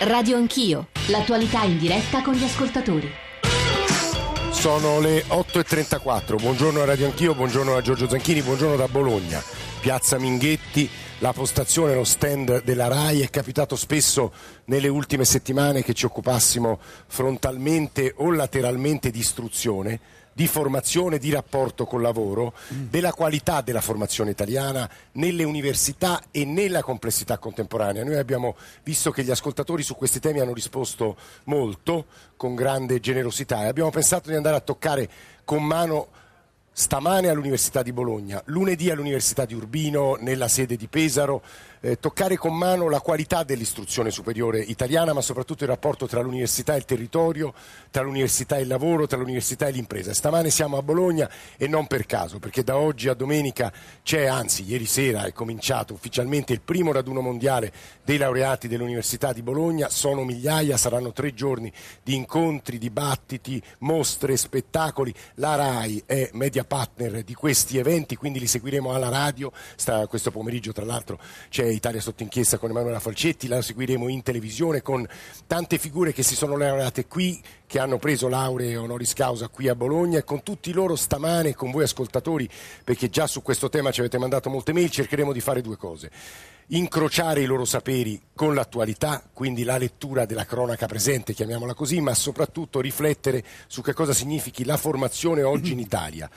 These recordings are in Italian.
Radio Anch'io, l'attualità in diretta con gli ascoltatori. Sono le 8.34, buongiorno a Radio Anch'io, buongiorno a Giorgio Zanchini, buongiorno da Bologna, Piazza Minghetti, la postazione, lo stand della RAI, è capitato spesso nelle ultime settimane che ci occupassimo frontalmente o lateralmente di istruzione di formazione, di rapporto col lavoro, della qualità della formazione italiana nelle università e nella complessità contemporanea. Noi abbiamo visto che gli ascoltatori su questi temi hanno risposto molto, con grande generosità e abbiamo pensato di andare a toccare con mano stamane all'Università di Bologna, lunedì all'Università di Urbino, nella sede di Pesaro, eh, toccare con mano la qualità dell'istruzione superiore italiana, ma soprattutto il rapporto tra l'università e il territorio, tra l'università e il lavoro, tra l'università e l'impresa. Stamane siamo a Bologna e non per caso, perché da oggi a domenica c'è, anzi ieri sera è cominciato ufficialmente il primo raduno mondiale dei laureati dell'Università di Bologna, sono migliaia, saranno tre giorni di incontri, dibattiti, mostre, spettacoli. La RAI è media partner di questi eventi, quindi li seguiremo alla radio, Sta, questo pomeriggio tra l'altro c'è Italia sotto inchiesta con Emanuela Falcetti, la seguiremo in televisione con tante figure che si sono laureate qui, che hanno preso lauree honoris causa qui a Bologna. E con tutti loro stamane, con voi ascoltatori, perché già su questo tema ci avete mandato molte mail, cercheremo di fare due cose. Incrociare i loro saperi con l'attualità, quindi la lettura della cronaca presente, chiamiamola così, ma soprattutto riflettere su che cosa significhi la formazione oggi in Italia.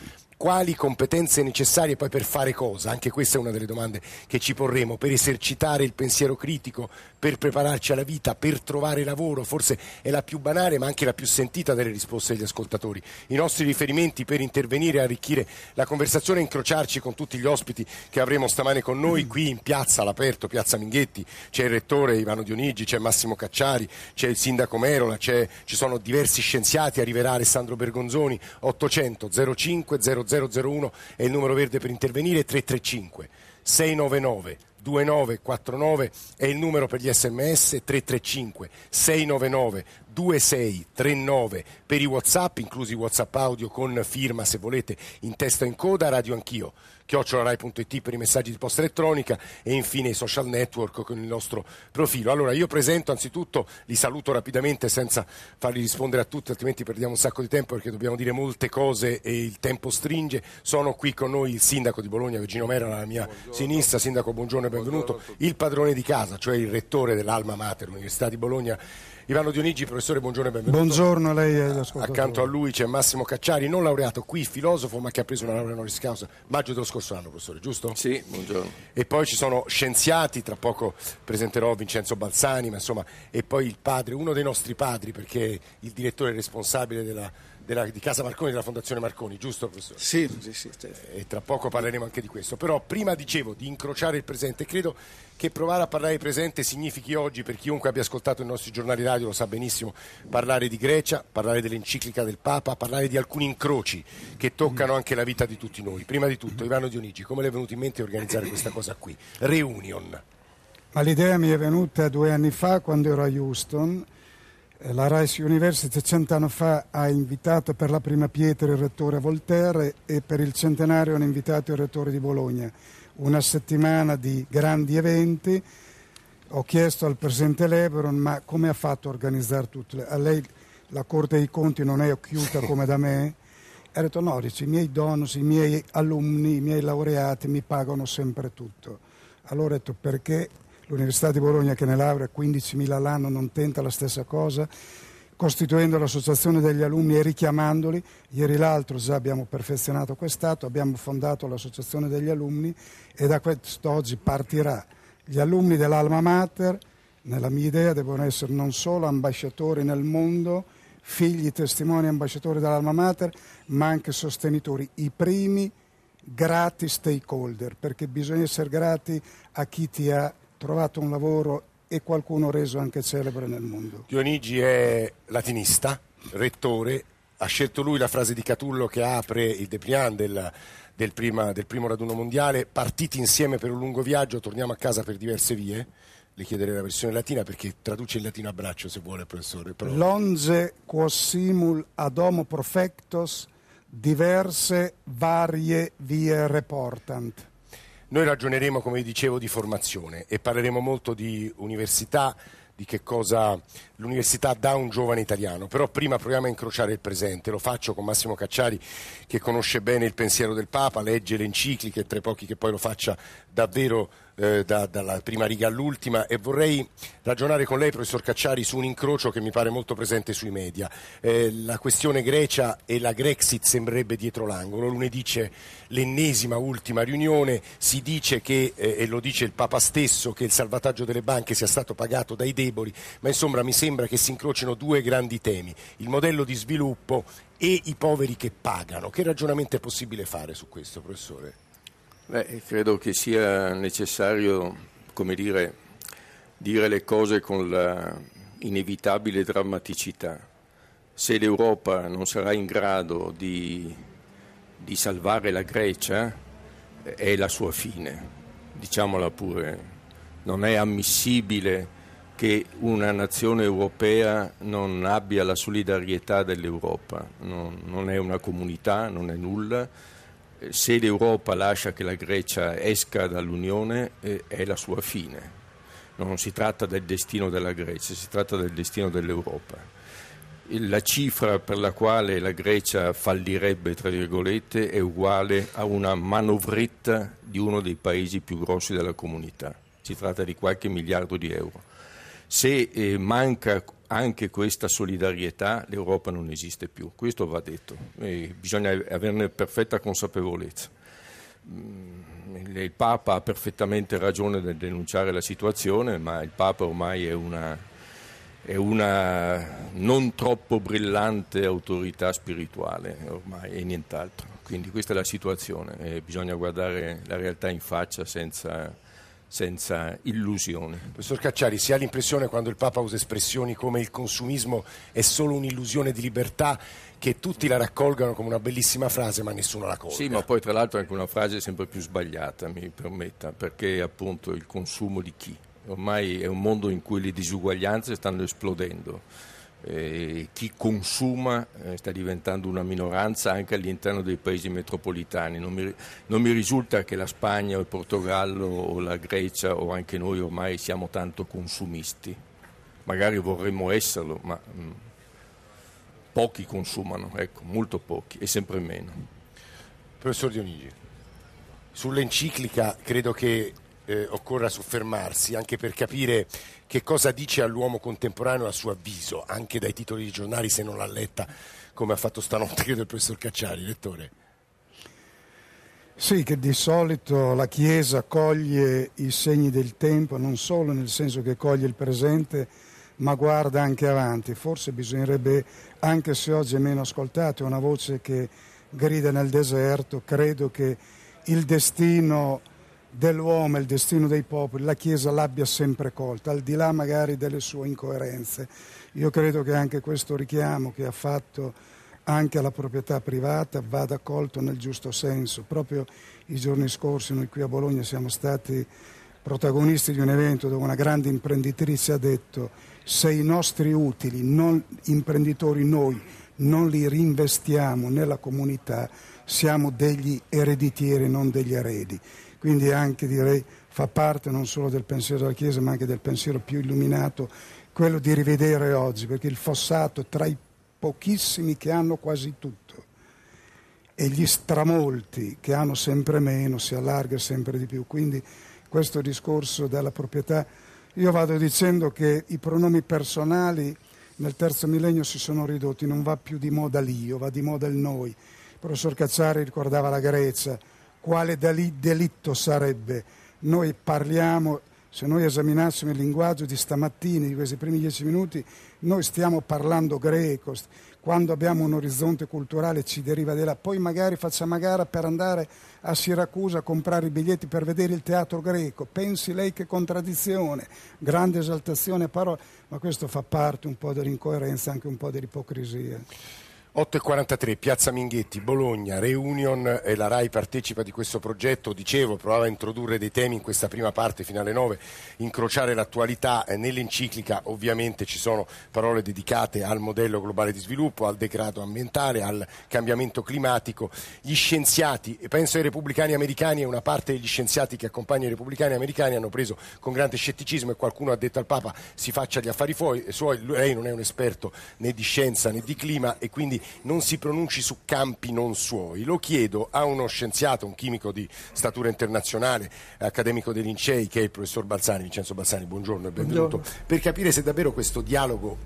Quali competenze necessarie poi per fare cosa? Anche questa è una delle domande che ci porremo, per esercitare il pensiero critico, per prepararci alla vita, per trovare lavoro, forse è la più banale ma anche la più sentita delle risposte degli ascoltatori. I nostri riferimenti per intervenire e arricchire la conversazione e incrociarci con tutti gli ospiti che avremo stamane con noi qui in piazza all'aperto, piazza Minghetti, c'è il rettore Ivano Dionigi, c'è Massimo Cacciari, c'è il sindaco Merola, ci sono diversi scienziati, arriverà Alessandro Bergonzoni, 800 05 00 001 è il numero verde per intervenire, 335 699 2949 è il numero per gli sms 335 699 2639 per i whatsapp inclusi whatsapp audio con firma se volete in testa in coda radio anch'io chiocciolarai.it per i messaggi di posta elettronica e infine i social network con il nostro profilo. Allora io presento anzitutto, li saluto rapidamente senza farli rispondere a tutti, altrimenti perdiamo un sacco di tempo perché dobbiamo dire molte cose e il tempo stringe. Sono qui con noi il sindaco di Bologna, Virgino Mera, alla mia buongiorno. sinistra. Sindaco, buongiorno e benvenuto. Buongiorno il padrone di casa, cioè il rettore dell'Alma Mater, Università di Bologna Ivano Dionigi, professore, buongiorno e benvenuto. Buongiorno a lei e ascoltatori. Accanto a lui c'è Massimo Cacciari, non laureato qui, filosofo, ma che ha preso una laurea honoris causa maggio dello scorso anno, professore, giusto? Sì, buongiorno. E poi ci sono scienziati, tra poco presenterò Vincenzo Balzani, ma insomma, e poi il padre, uno dei nostri padri, perché il direttore responsabile della della, di Casa Marconi, della Fondazione Marconi, giusto professore? Sì, sì, sì. Certo. E tra poco parleremo anche di questo. Però prima dicevo di incrociare il presente, credo che provare a parlare di presente significhi oggi, per chiunque abbia ascoltato i nostri giornali radio lo sa benissimo, parlare di Grecia, parlare dell'enciclica del Papa, parlare di alcuni incroci che toccano anche la vita di tutti noi. Prima di tutto, Ivano Dionigi, come le è venuto in mente organizzare questa cosa qui? Reunion. Ma l'idea mi è venuta due anni fa quando ero a Houston la Rice University cent'anni fa ha invitato per la prima pietra il rettore Voltaire e per il centenario hanno invitato il rettore di Bologna. Una settimana di grandi eventi. Ho chiesto al presidente Lebron ma come ha fatto a organizzare tutto? A lei la Corte dei Conti non è occhiuta come da me? E ha detto no, dice, i miei donus, i miei alunni, i miei laureati mi pagano sempre tutto. Allora ho detto perché l'Università di Bologna che ne laurea 15.000 all'anno non tenta la stessa cosa, costituendo l'associazione degli alunni e richiamandoli. Ieri l'altro già abbiamo perfezionato quest'atto, abbiamo fondato l'associazione degli alunni e da quest'oggi partirà. Gli alunni dell'Alma Mater, nella mia idea, devono essere non solo ambasciatori nel mondo, figli, testimoni, ambasciatori dell'Alma Mater, ma anche sostenitori, i primi grati stakeholder, perché bisogna essere grati a chi ti ha trovato un lavoro e qualcuno reso anche celebre nel mondo. Dionigi è latinista, rettore, ha scelto lui la frase di Catullo che apre il depliant del, del, del primo raduno mondiale, partiti insieme per un lungo viaggio, torniamo a casa per diverse vie. Le chiederei la versione latina perché traduce il latino a braccio se vuole, professore. Però... Longe quos simul ad homo profectos diverse varie vie reportant. Noi ragioneremo, come vi dicevo, di formazione e parleremo molto di università, di che cosa l'università dà a un giovane italiano, però prima proviamo a incrociare il presente, lo faccio con Massimo Cacciari che conosce bene il pensiero del Papa, legge le encicliche, tra i pochi che poi lo faccia davvero eh, da, dalla prima riga all'ultima e vorrei ragionare con lei, professor Cacciari, su un incrocio che mi pare molto presente sui media. Eh, la questione Grecia e la Grexit sembrerebbe dietro l'angolo. Lunedì c'è l'ennesima ultima riunione, si dice che, eh, e lo dice il Papa stesso, che il salvataggio delle banche sia stato pagato dai deboli, ma insomma mi sembra che si incrocino due grandi temi, il modello di sviluppo e i poveri che pagano. Che ragionamento è possibile fare su questo, professore? Beh, credo che sia necessario, come dire, dire le cose con la inevitabile drammaticità. Se l'Europa non sarà in grado di, di salvare la Grecia, è la sua fine, diciamola pure. Non è ammissibile che una nazione europea non abbia la solidarietà dell'Europa, non, non è una comunità, non è nulla se l'Europa lascia che la Grecia esca dall'Unione eh, è la sua fine. Non si tratta del destino della Grecia, si tratta del destino dell'Europa. La cifra per la quale la Grecia fallirebbe, tra virgolette, è uguale a una manovretta di uno dei paesi più grossi della comunità. Si tratta di qualche miliardo di euro. Se eh, manca anche questa solidarietà, l'Europa non esiste più. Questo va detto, e bisogna averne perfetta consapevolezza. Mm, il Papa ha perfettamente ragione nel denunciare la situazione, ma il Papa ormai è una, è una non troppo brillante autorità spirituale, ormai e nient'altro. Quindi questa è la situazione e bisogna guardare la realtà in faccia senza senza illusioni. Professor Cacciari, si ha l'impressione quando il Papa usa espressioni come il consumismo è solo un'illusione di libertà che tutti la raccolgano come una bellissima frase ma nessuno la colga. Sì, ma poi tra l'altro è anche una frase sempre più sbagliata, mi permetta, perché appunto il consumo di chi? Ormai è un mondo in cui le disuguaglianze stanno esplodendo eh, chi consuma eh, sta diventando una minoranza anche all'interno dei paesi metropolitani. Non mi, non mi, risulta che la Spagna o il Portogallo o la Grecia o anche noi ormai siamo tanto consumisti. Magari vorremmo esserlo, ma mm, pochi consumano, ecco, molto pochi e sempre meno. Professor Dionigi, sull'enciclica credo che eh, occorra soffermarsi anche per capire che cosa dice all'uomo contemporaneo a suo avviso, anche dai titoli di giornali se non l'ha letta come ha fatto stanotte credo il professor Cacciari, lettore. Sì, che di solito la Chiesa coglie i segni del tempo, non solo nel senso che coglie il presente, ma guarda anche avanti. Forse bisognerebbe, anche se oggi è meno ascoltato, è una voce che grida nel deserto, credo che il destino dell'uomo e il destino dei popoli, la Chiesa l'abbia sempre colta, al di là magari delle sue incoerenze. Io credo che anche questo richiamo che ha fatto anche alla proprietà privata vada colto nel giusto senso. Proprio i giorni scorsi noi qui a Bologna siamo stati protagonisti di un evento dove una grande imprenditrice ha detto se i nostri utili, non imprenditori noi, non li reinvestiamo nella comunità, siamo degli ereditieri, non degli eredi quindi anche direi fa parte non solo del pensiero della Chiesa ma anche del pensiero più illuminato, quello di rivedere oggi, perché il fossato tra i pochissimi che hanno quasi tutto e gli stramolti che hanno sempre meno si allarga sempre di più. Quindi questo discorso della proprietà, io vado dicendo che i pronomi personali nel terzo millennio si sono ridotti, non va più di moda l'io, va di moda il noi. Il professor Cacciari ricordava la Grecia, quale delitto sarebbe. Noi parliamo, se noi esaminassimo il linguaggio di stamattina, di questi primi dieci minuti, noi stiamo parlando greco, quando abbiamo un orizzonte culturale ci deriva di poi magari facciamo gara per andare a Siracusa a comprare i biglietti per vedere il teatro greco, pensi lei che contraddizione, grande esaltazione a parole, ma questo fa parte un po' dell'incoerenza, anche un po' dell'ipocrisia. 8.43, Piazza Minghetti, Bologna, Reunion e la RAI partecipa di questo progetto, dicevo, provava a introdurre dei temi in questa prima parte fino alle 9, incrociare l'attualità, eh, nell'enciclica ovviamente ci sono parole dedicate al modello globale di sviluppo, al degrado ambientale, al cambiamento climatico, gli scienziati, penso ai repubblicani americani e una parte degli scienziati che accompagnano i repubblicani americani hanno preso con grande scetticismo e qualcuno ha detto al Papa si faccia gli affari suoi, lei non è un esperto né di scienza né di clima e quindi non si pronunci su campi non suoi. Lo chiedo a uno scienziato, un chimico di statura internazionale, accademico dei Lincei, che è il professor Balzani, Vincenzo Balzani, buongiorno e benvenuto, buongiorno. per capire se davvero questo dialogo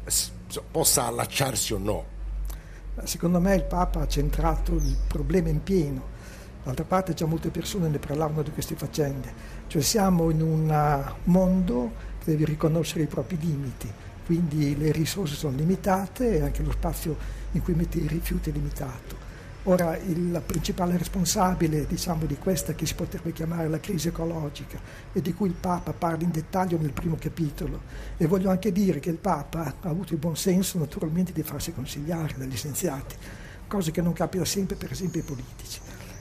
possa allacciarsi o no. Secondo me il Papa ha centrato il problema in pieno. D'altra parte già molte persone ne parlavano di queste faccende. Cioè siamo in un mondo che deve riconoscere i propri limiti, quindi le risorse sono limitate e anche lo spazio in cui metti i rifiuti è limitato. Ora, il principale responsabile diciamo, di questa che si potrebbe chiamare la crisi ecologica e di cui il Papa parla in dettaglio nel primo capitolo, e voglio anche dire che il Papa ha avuto il buon senso naturalmente di farsi consigliare dagli scienziati, cosa che non capita sempre per esempio ai politici.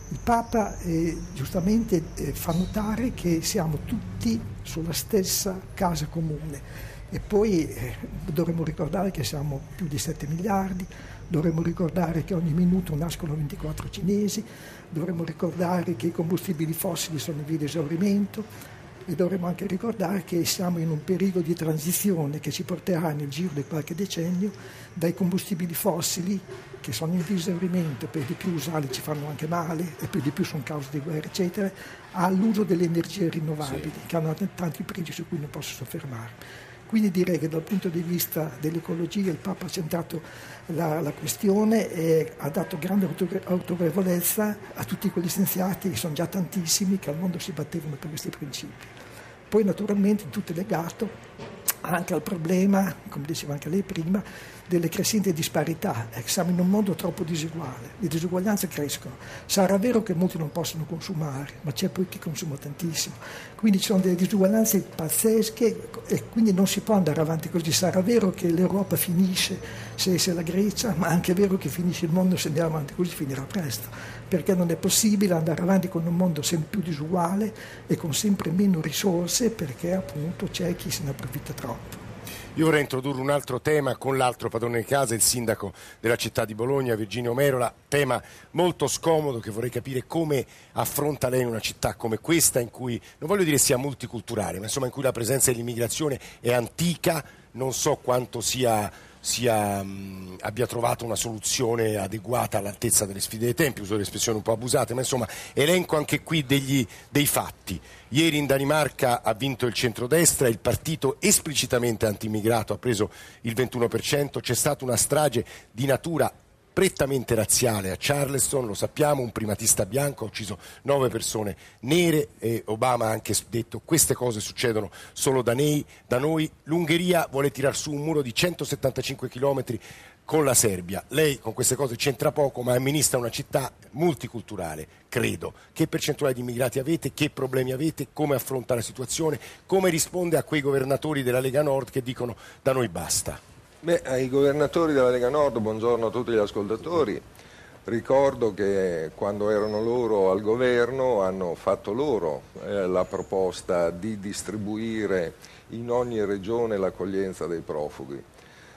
Il Papa eh, giustamente eh, fa notare che siamo tutti sulla stessa casa comune e poi eh, dovremmo ricordare che siamo più di 7 miliardi, dovremmo ricordare che ogni minuto nascono 24 cinesi, dovremmo ricordare che i combustibili fossili sono in via di esaurimento e dovremmo anche ricordare che siamo in un periodo di transizione che ci porterà nel giro di qualche decennio dai combustibili fossili che sono in via di esaurimento, per di più usarli ci fanno anche male e per di più sono cause di guerra, eccetera, all'uso delle energie rinnovabili sì. che hanno tanti pregi su cui non posso soffermarmi. Quindi direi che dal punto di vista dell'ecologia il Papa ha centrato la, la questione e ha dato grande autorevolezza a tutti quegli scienziati, che sono già tantissimi, che al mondo si battevano per questi principi. Poi naturalmente tutto è legato anche al problema, come diceva anche lei prima, delle crescenti disparità. Eh, siamo in un mondo troppo diseguale, le disuguaglianze crescono. Sarà vero che molti non possono consumare, ma c'è poi chi consuma tantissimo. Quindi ci sono delle disuguaglianze pazzesche e quindi non si può andare avanti così. Sarà vero che l'Europa finisce se, se la Grecia, ma anche vero che finisce il mondo se andiamo avanti così finirà presto, perché non è possibile andare avanti con un mondo sempre più disuguale e con sempre meno risorse perché appunto c'è chi se ne approfitta troppo. Io vorrei introdurre un altro tema con l'altro padrone di casa, il sindaco della città di Bologna, Virginio Merola, tema molto scomodo che vorrei capire come affronta lei una città come questa in cui, non voglio dire sia multiculturale, ma insomma in cui la presenza dell'immigrazione è antica, non so quanto sia sia, mh, abbia trovato una soluzione adeguata all'altezza delle sfide dei tempi, uso le espressioni un po' abusate, ma insomma elenco anche qui degli, dei fatti. Ieri in Danimarca ha vinto il centrodestra, il partito esplicitamente anti-immigrato ha preso il 21%, c'è stata una strage di natura prettamente razziale a Charleston, lo sappiamo, un primatista bianco ha ucciso nove persone nere e Obama ha anche detto queste cose succedono solo da noi, da noi. l'Ungheria vuole tirar su un muro di 175 chilometri con la Serbia. Lei con queste cose c'entra poco, ma amministra una città multiculturale, credo. Che percentuale di immigrati avete? Che problemi avete? Come affronta la situazione? Come risponde a quei governatori della Lega Nord che dicono da noi basta? Beh, ai governatori della Lega Nord, buongiorno a tutti gli ascoltatori. Ricordo che quando erano loro al governo hanno fatto loro eh, la proposta di distribuire in ogni regione l'accoglienza dei profughi.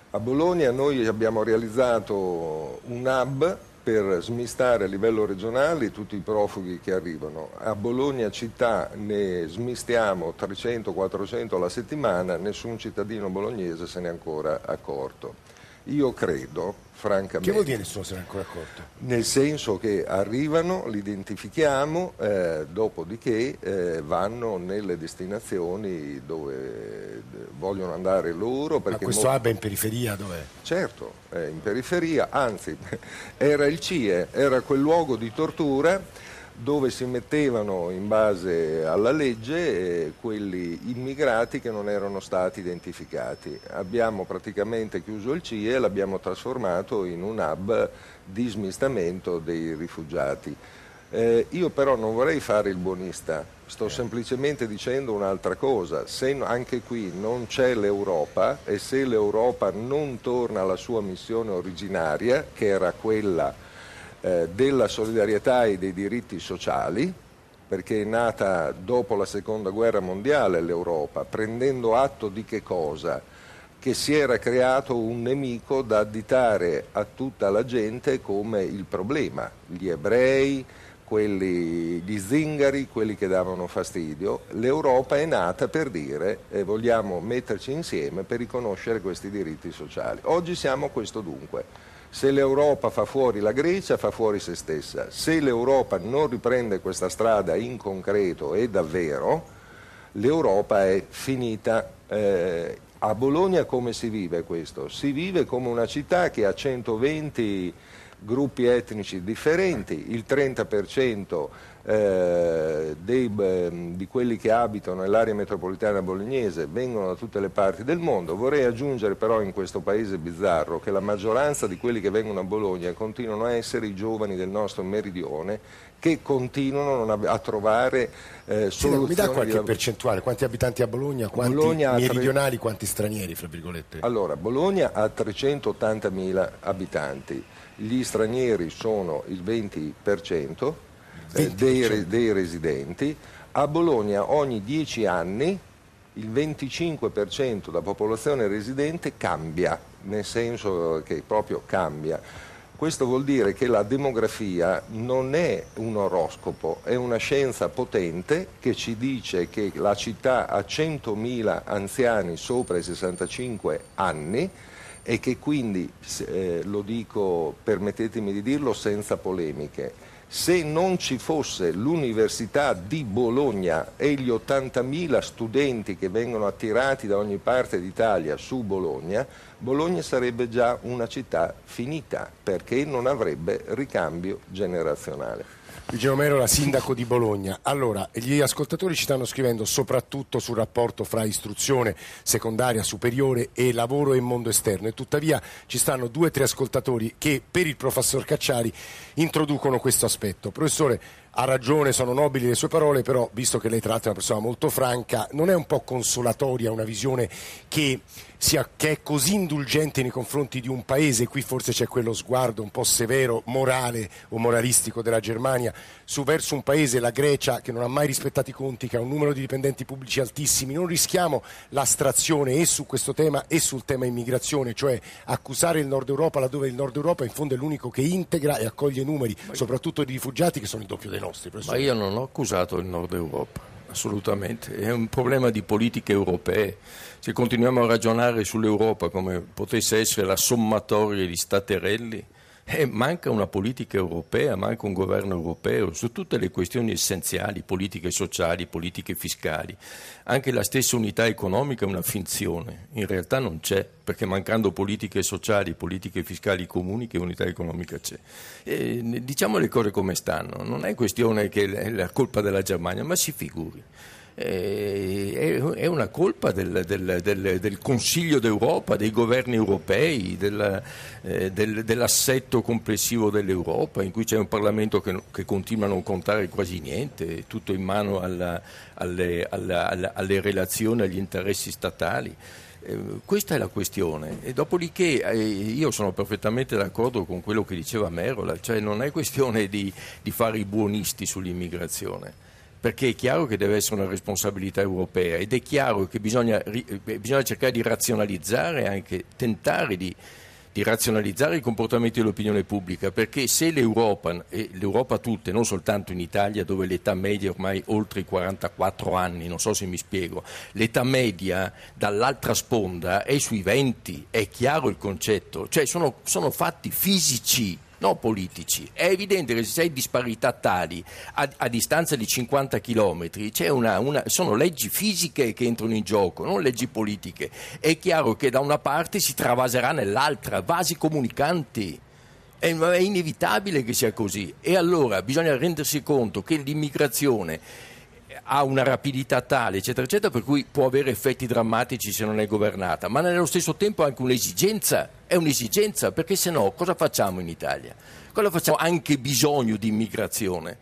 A Bologna noi abbiamo realizzato un hub per smistare a livello regionale tutti i profughi che arrivano. A Bologna città ne smistiamo 300-400 alla settimana, nessun cittadino bolognese se ne è ancora accorto. Io credo francamente. Che vuol dire nessuno se ne è ancora accorto? Nel senso che arrivano, li identifichiamo, eh, dopodiché eh, vanno nelle destinazioni dove vogliono andare loro. Ma questo hub è in periferia dov'è? Certo, è in periferia, anzi era il CIE, era quel luogo di tortura dove si mettevano in base alla legge eh, quelli immigrati che non erano stati identificati. Abbiamo praticamente chiuso il CIE e l'abbiamo trasformato in un hub di smistamento dei rifugiati. Eh, io però non vorrei fare il buonista sto semplicemente dicendo un'altra cosa, se anche qui non c'è l'Europa e se l'Europa non torna alla sua missione originaria, che era quella eh, della solidarietà e dei diritti sociali, perché è nata dopo la seconda guerra mondiale l'Europa, prendendo atto di che cosa? Che si era creato un nemico da additare a tutta la gente come il problema, gli ebrei, quelli, gli zingari, quelli che davano fastidio. L'Europa è nata per dire eh, vogliamo metterci insieme per riconoscere questi diritti sociali. Oggi siamo questo dunque. Se l'Europa fa fuori la Grecia, fa fuori se stessa. Se l'Europa non riprende questa strada in concreto e davvero, l'Europa è finita. Eh, a Bologna come si vive questo? Si vive come una città che ha 120 gruppi etnici differenti, il 30% eh, dei, eh, di quelli che abitano nell'area metropolitana bolognese vengono da tutte le parti del mondo. Vorrei aggiungere però in questo paese bizzarro che la maggioranza di quelli che vengono a Bologna continuano a essere i giovani del nostro meridione che continuano a, a trovare eh, soluzioni. mi dà qualche percentuale? Quanti abitanti ha Bologna? Quanti Bologna meridionali? Tre... Quanti stranieri, fra virgolette? Allora, Bologna ha 380.000 abitanti, gli stranieri sono il 20%, eh, dei, dei residenti. A Bologna ogni 10 anni il 25% della popolazione residente cambia, nel senso che proprio cambia. Questo vuol dire che la demografia non è un oroscopo, è una scienza potente che ci dice che la città ha 100.000 anziani sopra i 65 anni e che quindi, eh, lo dico, permettetemi di dirlo senza polemiche, se non ci fosse l'Università di Bologna e gli 80.000 studenti che vengono attirati da ogni parte d'Italia su Bologna, Bologna sarebbe già una città finita perché non avrebbe ricambio generazionale. Luigi Romero, la sindaco di Bologna. Allora, gli ascoltatori ci stanno scrivendo soprattutto sul rapporto fra istruzione secondaria, superiore e lavoro e mondo esterno e tuttavia ci stanno due o tre ascoltatori che per il professor Cacciari introducono questo aspetto. Professore, ha ragione, sono nobili le sue parole, però visto che lei tra l'altro è una persona molto franca, non è un po' consolatoria una visione che, sia, che è così indulgente nei confronti di un paese, qui forse c'è quello sguardo un po' severo, morale o moralistico della Germania, su verso un paese, la Grecia, che non ha mai rispettato i conti, che ha un numero di dipendenti pubblici altissimi, non rischiamo l'astrazione e su questo tema e sul tema immigrazione, cioè accusare il Nord Europa laddove il Nord Europa in fondo è l'unico che integra e accoglie numeri, soprattutto di rifugiati che sono il doppio dei nostri. Professore. Ma io non ho accusato il Nord Europa, assolutamente. È un problema di politiche europee. Se continuiamo a ragionare sull'Europa come potesse essere la sommatoria di staterelli, eh, manca una politica europea, manca un governo europeo su tutte le questioni essenziali, politiche sociali, politiche fiscali. Anche la stessa unità economica è una finzione, in realtà non c'è, perché mancando politiche sociali, politiche fiscali comuni, che unità economica c'è. E, diciamo le cose come stanno, non è questione che è la colpa della Germania, ma si figuri. Eh, è una colpa del, del, del, del, Consiglio d'Europa, dei governi europei, eh, dell'assetto complessivo dell'Europa, in cui c'è un Parlamento che, che, continua a non contare quasi niente, tutto in mano alla, alle, alla, alla, alle relazioni, agli interessi statali. Eh, questa è la questione e dopodiché io sono perfettamente d'accordo con quello che diceva Merola, cioè non è questione di, di fare i buonisti sull'immigrazione perché è chiaro che deve essere una responsabilità europea ed è chiaro che bisogna, eh, bisogna cercare di razionalizzare, anche tentare di, di, razionalizzare i comportamenti dell'opinione pubblica, perché se l'Europa, e l'Europa tutta, non soltanto in Italia dove l'età media è ormai oltre i 44 anni, non so se mi spiego, l'età media dall'altra sponda è sui 20, è chiaro il concetto, cioè sono, sono fatti fisici no politici. È evidente che se sei disparità tali a, a distanza di 50 km una, una, sono leggi fisiche che entrano in gioco, non leggi politiche. È chiaro che da una parte si travaserà nell'altra, vasi comunicanti. È, è inevitabile che sia così. E allora bisogna rendersi conto che l'immigrazione ha una rapidità tale, eccetera, eccetera, per cui può avere effetti drammatici se non è governata, ma nello stesso tempo anche un'esigenza, è un'esigenza, perché se no cosa facciamo in Italia? Cosa facciamo? Anche bisogno di immigrazione.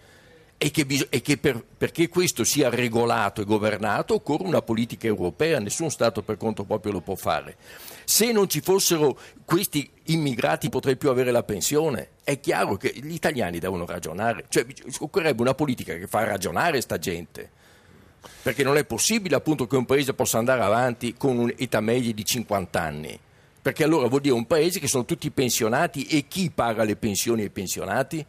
E che, e che per, perché questo sia regolato e governato occorre una politica europea, nessun Stato per conto proprio lo può fare. Se non ci fossero questi immigrati potrei più avere la pensione. È chiaro che gli italiani devono ragionare, cioè occorrerebbe una politica che fa ragionare sta gente. Perché non è possibile appunto che un paese possa andare avanti con un'età media di 50 anni. Perché allora vuol dire un paese che sono tutti pensionati e chi paga le pensioni ai pensionati?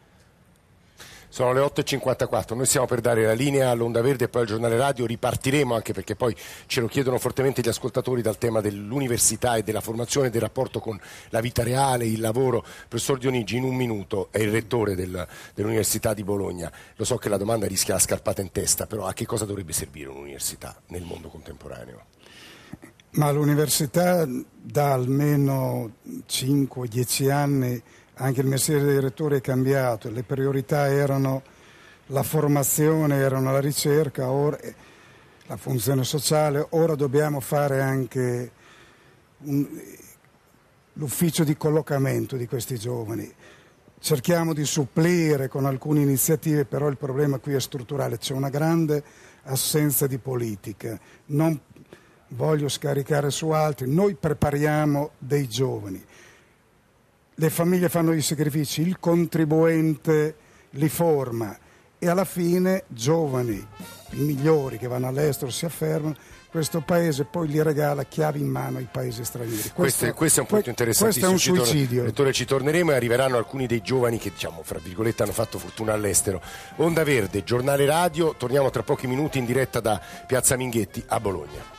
Sono le 8.54, noi stiamo per dare la linea all'Onda Verde e poi al giornale radio, ripartiremo anche perché poi ce lo chiedono fortemente gli ascoltatori dal tema dell'università e della formazione, del rapporto con la vita reale, il lavoro. Professor Dionigi, in un minuto è il rettore del, dell'Università di Bologna. Lo so che la domanda rischia la scarpata in testa, però a che cosa dovrebbe servire un'università nel mondo contemporaneo? Ma l'università da almeno 5-10 anni anche il mestiere del direttore è cambiato, le priorità erano la formazione, erano la ricerca, ora, la funzione sociale, ora dobbiamo fare anche un, l'ufficio di collocamento di questi giovani. Cerchiamo di supplire con alcune iniziative, però il problema qui è strutturale, c'è una grande assenza di politica. Non voglio scaricare su altri, noi prepariamo dei giovani le famiglie fanno i sacrifici, il contribuente li forma e alla fine giovani, i migliori che vanno all'estero si affermano, questo paese poi li regala chiavi in mano ai paesi stranieri. Questo, questo, è un punto interessantissimo. Questo è un suicidio. Lettore, ci torneremo e arriveranno alcuni dei giovani che, diciamo, fra virgolette, hanno fatto fortuna all'estero. Onda Verde, giornale radio, torniamo tra pochi minuti in diretta da Piazza Minghetti a Bologna.